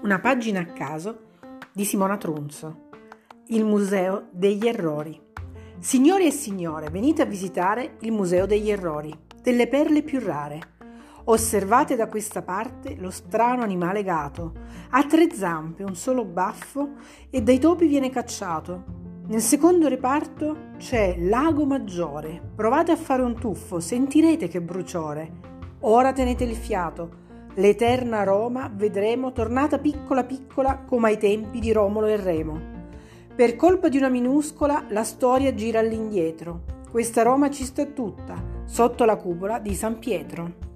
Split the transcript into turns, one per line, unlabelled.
Una pagina a caso di Simona Trunzo. Il Museo degli Errori. Signori e signore, venite a visitare il Museo degli Errori, delle perle più rare. Osservate da questa parte lo strano animale gato. Ha tre zampe, un solo baffo e dai topi viene cacciato. Nel secondo reparto c'è Lago Maggiore. Provate a fare un tuffo, sentirete che bruciore. Ora tenete il fiato. L'eterna Roma vedremo tornata piccola piccola come ai tempi di Romolo e Remo. Per colpa di una minuscola la storia gira all'indietro. Questa Roma ci sta tutta, sotto la cupola di San Pietro.